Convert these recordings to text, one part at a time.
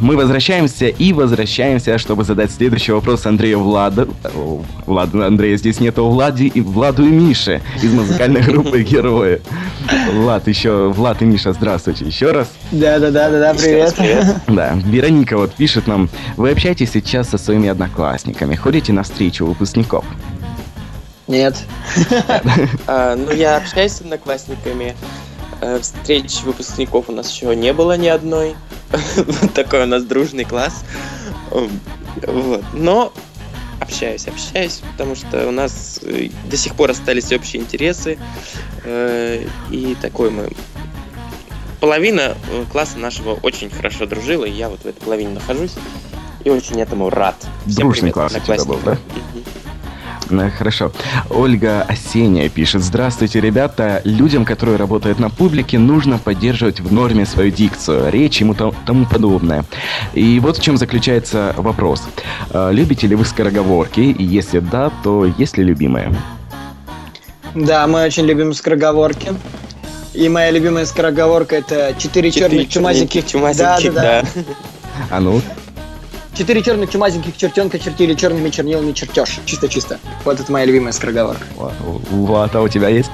мы возвращаемся и возвращаемся, чтобы задать следующий вопрос Андрею Владу. Ладно, Андрея здесь нету, Влади, и Владу и Мише из музыкальной группы Герои. Влад, еще, Влад и Миша, здравствуйте еще раз. Да-да-да, привет. Да, Вероника вот пишет нам, вы общаетесь сейчас со своими одноклассниками, ходите на встречу выпускников? Нет. А, ну, я общаюсь с одноклассниками. Э, встреч выпускников у нас еще не было ни одной. Такой у нас дружный класс. Вот. Но общаюсь, общаюсь, потому что у нас э, до сих пор остались общие интересы. Э, и такой мы... Половина класса нашего очень хорошо дружила, и я вот в этой половине нахожусь. И очень этому рад. Всем Дружный класс у тебя был, да? Э, хорошо. Ольга Осения пишет. Здравствуйте, ребята. Людям, которые работают на публике, нужно поддерживать в норме свою дикцию, речь и тому подобное. И вот в чем заключается вопрос. Э, любите ли вы скороговорки? И если да, то есть ли любимые? Да, мы очень любим скороговорки. И моя любимая скороговорка это четыре черных чумазики. Чумазики, да, да, да. А ну, Четыре черных чумазеньких чертенка чертили черными чернилами чертеж. Чисто-чисто. Вот это моя любимая скороговорка. Вот, а у тебя есть?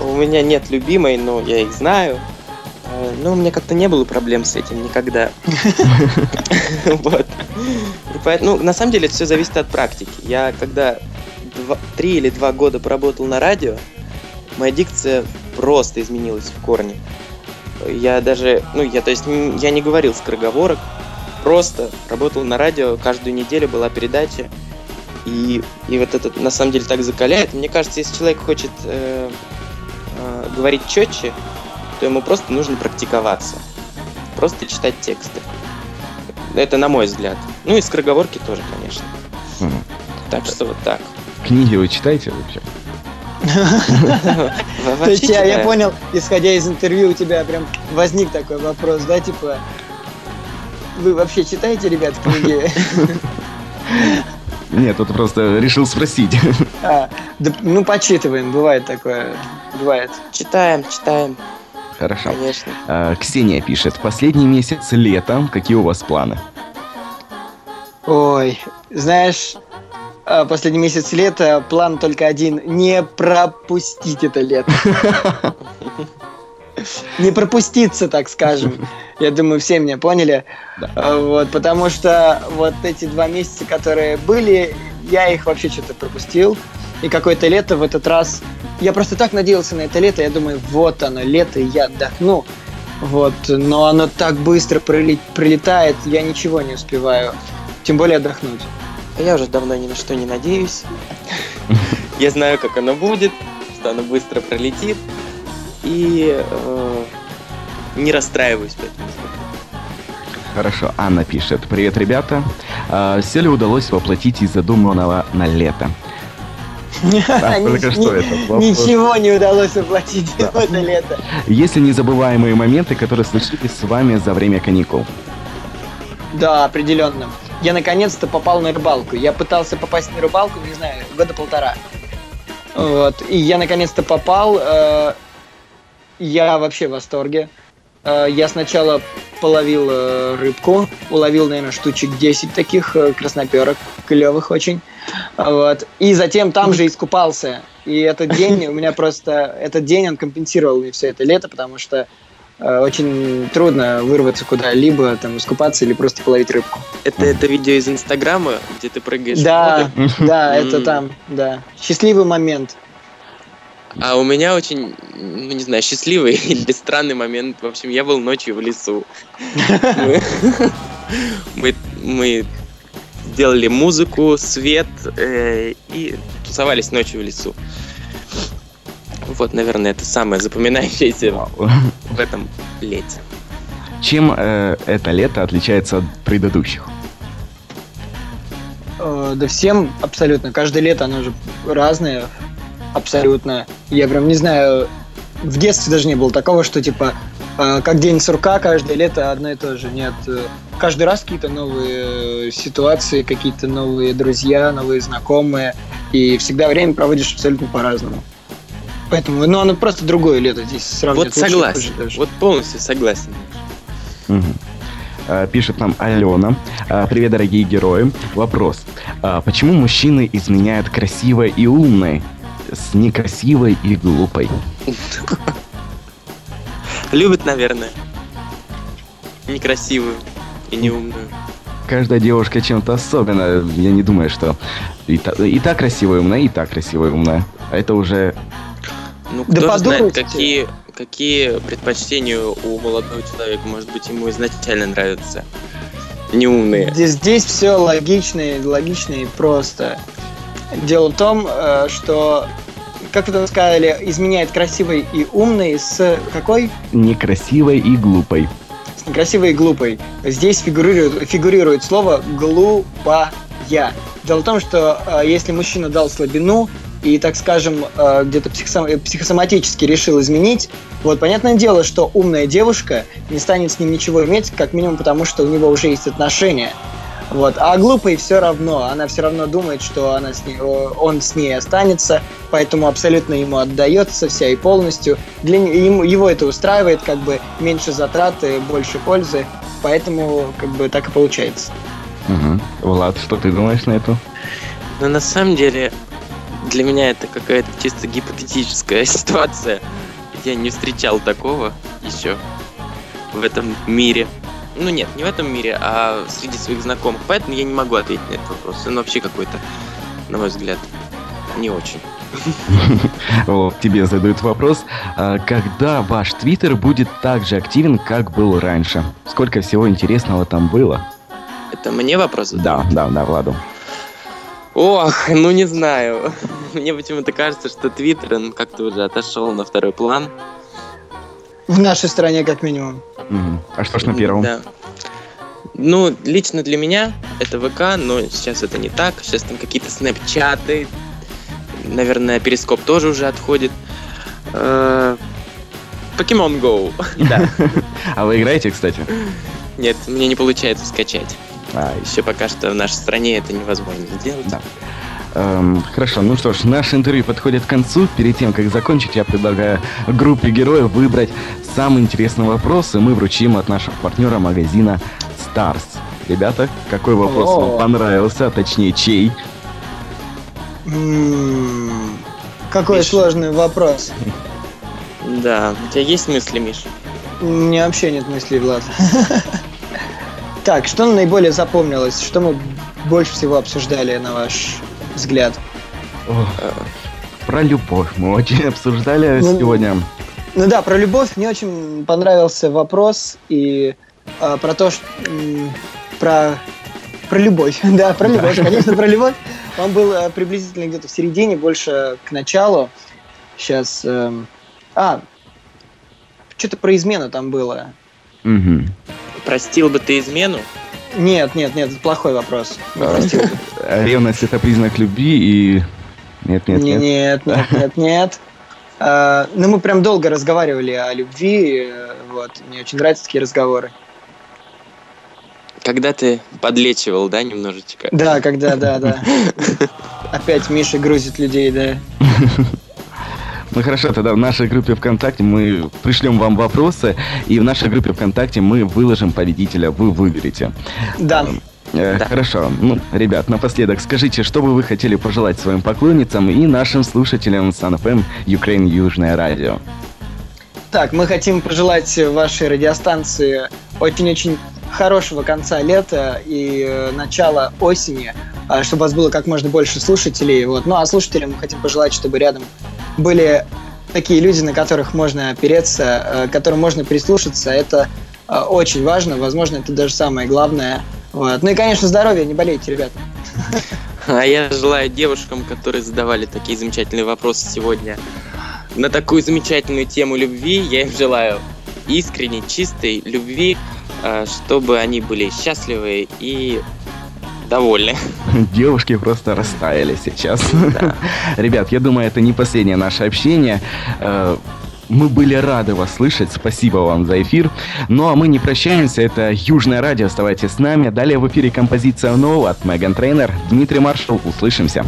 У меня нет любимой, но я их знаю. Э, но у меня как-то не было проблем с этим никогда. Вот. Ну, на самом деле, это все зависит от практики. Я когда три или два года поработал на радио, моя дикция просто изменилась в корне. Я даже, ну, я, то есть, я не говорил скороговорок, просто работал на радио, каждую неделю была передача. И, и вот это на самом деле так закаляет. Мне кажется, если человек хочет э, э, говорить четче, то ему просто нужно практиковаться. Просто читать тексты. Это на мой взгляд. Ну и скороговорки тоже, конечно. Угу. Так что вот так. Книги вы читаете вообще? То есть я, я понял, исходя из интервью, у тебя прям возник такой вопрос, да, типа, вы вообще читаете, ребят, книги? Нет, тут просто решил спросить. А, да, ну, почитываем, бывает такое. Бывает. Читаем, читаем. Хорошо. Конечно. А, Ксения пишет. Последний месяц лета. Какие у вас планы? Ой, знаешь, а, последний месяц лета план только один. Не пропустить это лето. не пропуститься, так скажем. Я думаю, все меня поняли. Да. А, вот, потому что вот эти два месяца, которые были, я их вообще что-то пропустил. И какое-то лето в этот раз... Я просто так надеялся на это лето. Я думаю, вот оно, лето, я отдохну. Вот, но оно так быстро прилетает, я ничего не успеваю. Тем более отдохнуть. Я уже давно ни на что не надеюсь. Я знаю, как оно будет, что оно быстро пролетит и э, не расстраиваюсь по этому Хорошо, Анна пишет. Привет, ребята. А, все ли удалось воплотить из задуманного на лето? только что это. Ничего не удалось воплотить это лето. Есть ли незабываемые моменты, которые случились с вами за время каникул? Да, определенно. Я наконец-то попал на рыбалку. Я пытался попасть на рыбалку, не знаю, года полтора. Вот. И я наконец-то попал. Э, я вообще в восторге. Э, я сначала половил э, рыбку, уловил, наверное, штучек 10 таких э, красноперок, клевых очень. Вот. И затем там же искупался. И этот день у меня просто... Этот день он компенсировал мне все это лето, потому что очень трудно вырваться куда-либо, там, искупаться или просто половить рыбку. Это, это видео из Инстаграма, где ты прыгаешь Да, да, это там, да. Счастливый момент. А у меня очень, ну не знаю, счастливый или странный момент. В общем, я был ночью в лесу. Мы, мы делали музыку, свет э, и тусовались ночью в лесу. Вот, наверное, это самое запоминающееся в этом лете. Чем э, это лето отличается от предыдущих? Э, да всем абсолютно. Каждое лето оно же разное абсолютно. Я прям не знаю, в детстве даже не было такого, что типа э, как день сурка каждое лето одно и то же. Нет, э, каждый раз какие-то новые э, ситуации, какие-то новые друзья, новые знакомые, и всегда время проводишь абсолютно по-разному. Поэтому, ну, оно просто другое лето здесь сравнивать. Вот согласен, вот полностью согласен. Угу. Пишет нам Алена. Э, Привет, дорогие герои. Вопрос. Почему мужчины изменяют красивой и умной с некрасивой и глупой? Любят, наверное. Некрасивую и неумную. Каждая девушка чем-то особенно. Я не думаю, что и, та, и так красивая и умная, и так красивая и умная. А это уже... Ну, кто да знает, какие, какие предпочтения у молодого человека. Может быть, ему изначально нравятся неумные. Здесь, здесь все логично, логично и просто. Дело в том, э, что, как там сказали, изменяет красивой и умной с какой? Некрасивой и глупой. С некрасивой и глупой. Здесь фигурирует, фигурирует слово «глупая». Дело в том, что э, если мужчина дал слабину, и, так скажем, э, где-то психосоматически решил изменить, вот понятное дело, что умная девушка не станет с ним ничего иметь, как минимум потому, что у него уже есть отношения. Вот. А глупой все равно, она все равно думает, что она с ней, он с ней останется, поэтому абсолютно ему отдается вся и полностью. Для ему, его это устраивает, как бы меньше затраты, больше пользы, поэтому как бы так и получается. Угу. Влад, что ты думаешь на это? Ну, на самом деле, для меня это какая-то чисто гипотетическая ситуация. Я не встречал такого еще в этом мире. Ну нет, не в этом мире, а среди своих знакомых. Поэтому я не могу ответить на этот вопрос. Он вообще какой-то, на мой взгляд, не очень. Вот, тебе задают вопрос. А когда ваш твиттер будет так же активен, как был раньше? Сколько всего интересного там было? Это мне вопрос? Да, да, да, Владу. Ох, ну не знаю. Мне почему-то кажется, что Твиттер как-то уже отошел на второй план. В нашей стране, как минимум. Угу. А что ж на первом? Да. Ну, лично для меня это ВК, но сейчас это не так. Сейчас там какие-то снэпчаты. Наверное, перископ тоже уже отходит. Э, Pokemon Go. Да. А вы играете, кстати? Нет, мне не получается скачать. А еще пока что в нашей стране это невозможно сделать. Да. Эм, хорошо, ну что ж, наше интервью подходит к концу. Перед тем, как закончить, я предлагаю группе героев выбрать самый интересный вопрос, и мы вручим от нашего партнера магазина Stars. Ребята, какой вопрос О. вам понравился, а точнее чей? М-м-м, какой Миш. сложный вопрос. Да, у тебя есть мысли, Миш? У меня вообще нет мыслей, Влад. Так, что наиболее запомнилось? Что мы больше всего обсуждали, на ваш взгляд? Ох, про любовь мы очень обсуждали ну, сегодня. Ну да, про любовь мне очень понравился вопрос и а, про то, что про про любовь, да, про любовь, конечно, про любовь. Он был а, приблизительно где-то в середине, больше к началу. Сейчас, э, а, что-то про измену там было. Угу. Простил бы ты измену? Нет, нет, нет, это плохой вопрос. А, ревность это признак любви и... Нет, нет, нет. Нет, нет, нет, нет. А, ну, мы прям долго разговаривали о любви, вот, мне очень нравятся такие разговоры. Когда ты подлечивал, да, немножечко? Да, когда, да, да. Опять Миша грузит людей, да. Ну хорошо, тогда в нашей группе ВКонтакте мы пришлем вам вопросы, и в нашей группе ВКонтакте мы выложим победителя, вы выберете. Да. Э, да. Хорошо. Ну, ребят, напоследок скажите, что бы вы хотели пожелать своим поклонницам и нашим слушателям СанФМ Украин Южное Радио? Так, мы хотим пожелать вашей радиостанции очень-очень хорошего конца лета и э, начала осени, э, чтобы у вас было как можно больше слушателей. Вот. Ну а слушателям мы хотим пожелать, чтобы рядом были такие люди, на которых можно опереться, э, которым можно прислушаться. Это э, очень важно, возможно, это даже самое главное. Вот. Ну и, конечно, здоровья, не болейте, ребята. А я желаю девушкам, которые задавали такие замечательные вопросы сегодня, на такую замечательную тему любви, я им желаю искренней, чистой любви, э, чтобы они были счастливы и довольны. Девушки просто растаяли сейчас. Да. Ребят, я думаю, это не последнее наше общение. Э, мы были рады вас слышать. Спасибо вам за эфир. Ну а мы не прощаемся. Это Южное радио. Оставайтесь с нами. Далее в эфире композиция нового от Меган Трейнер. Дмитрий Маршал. Услышимся.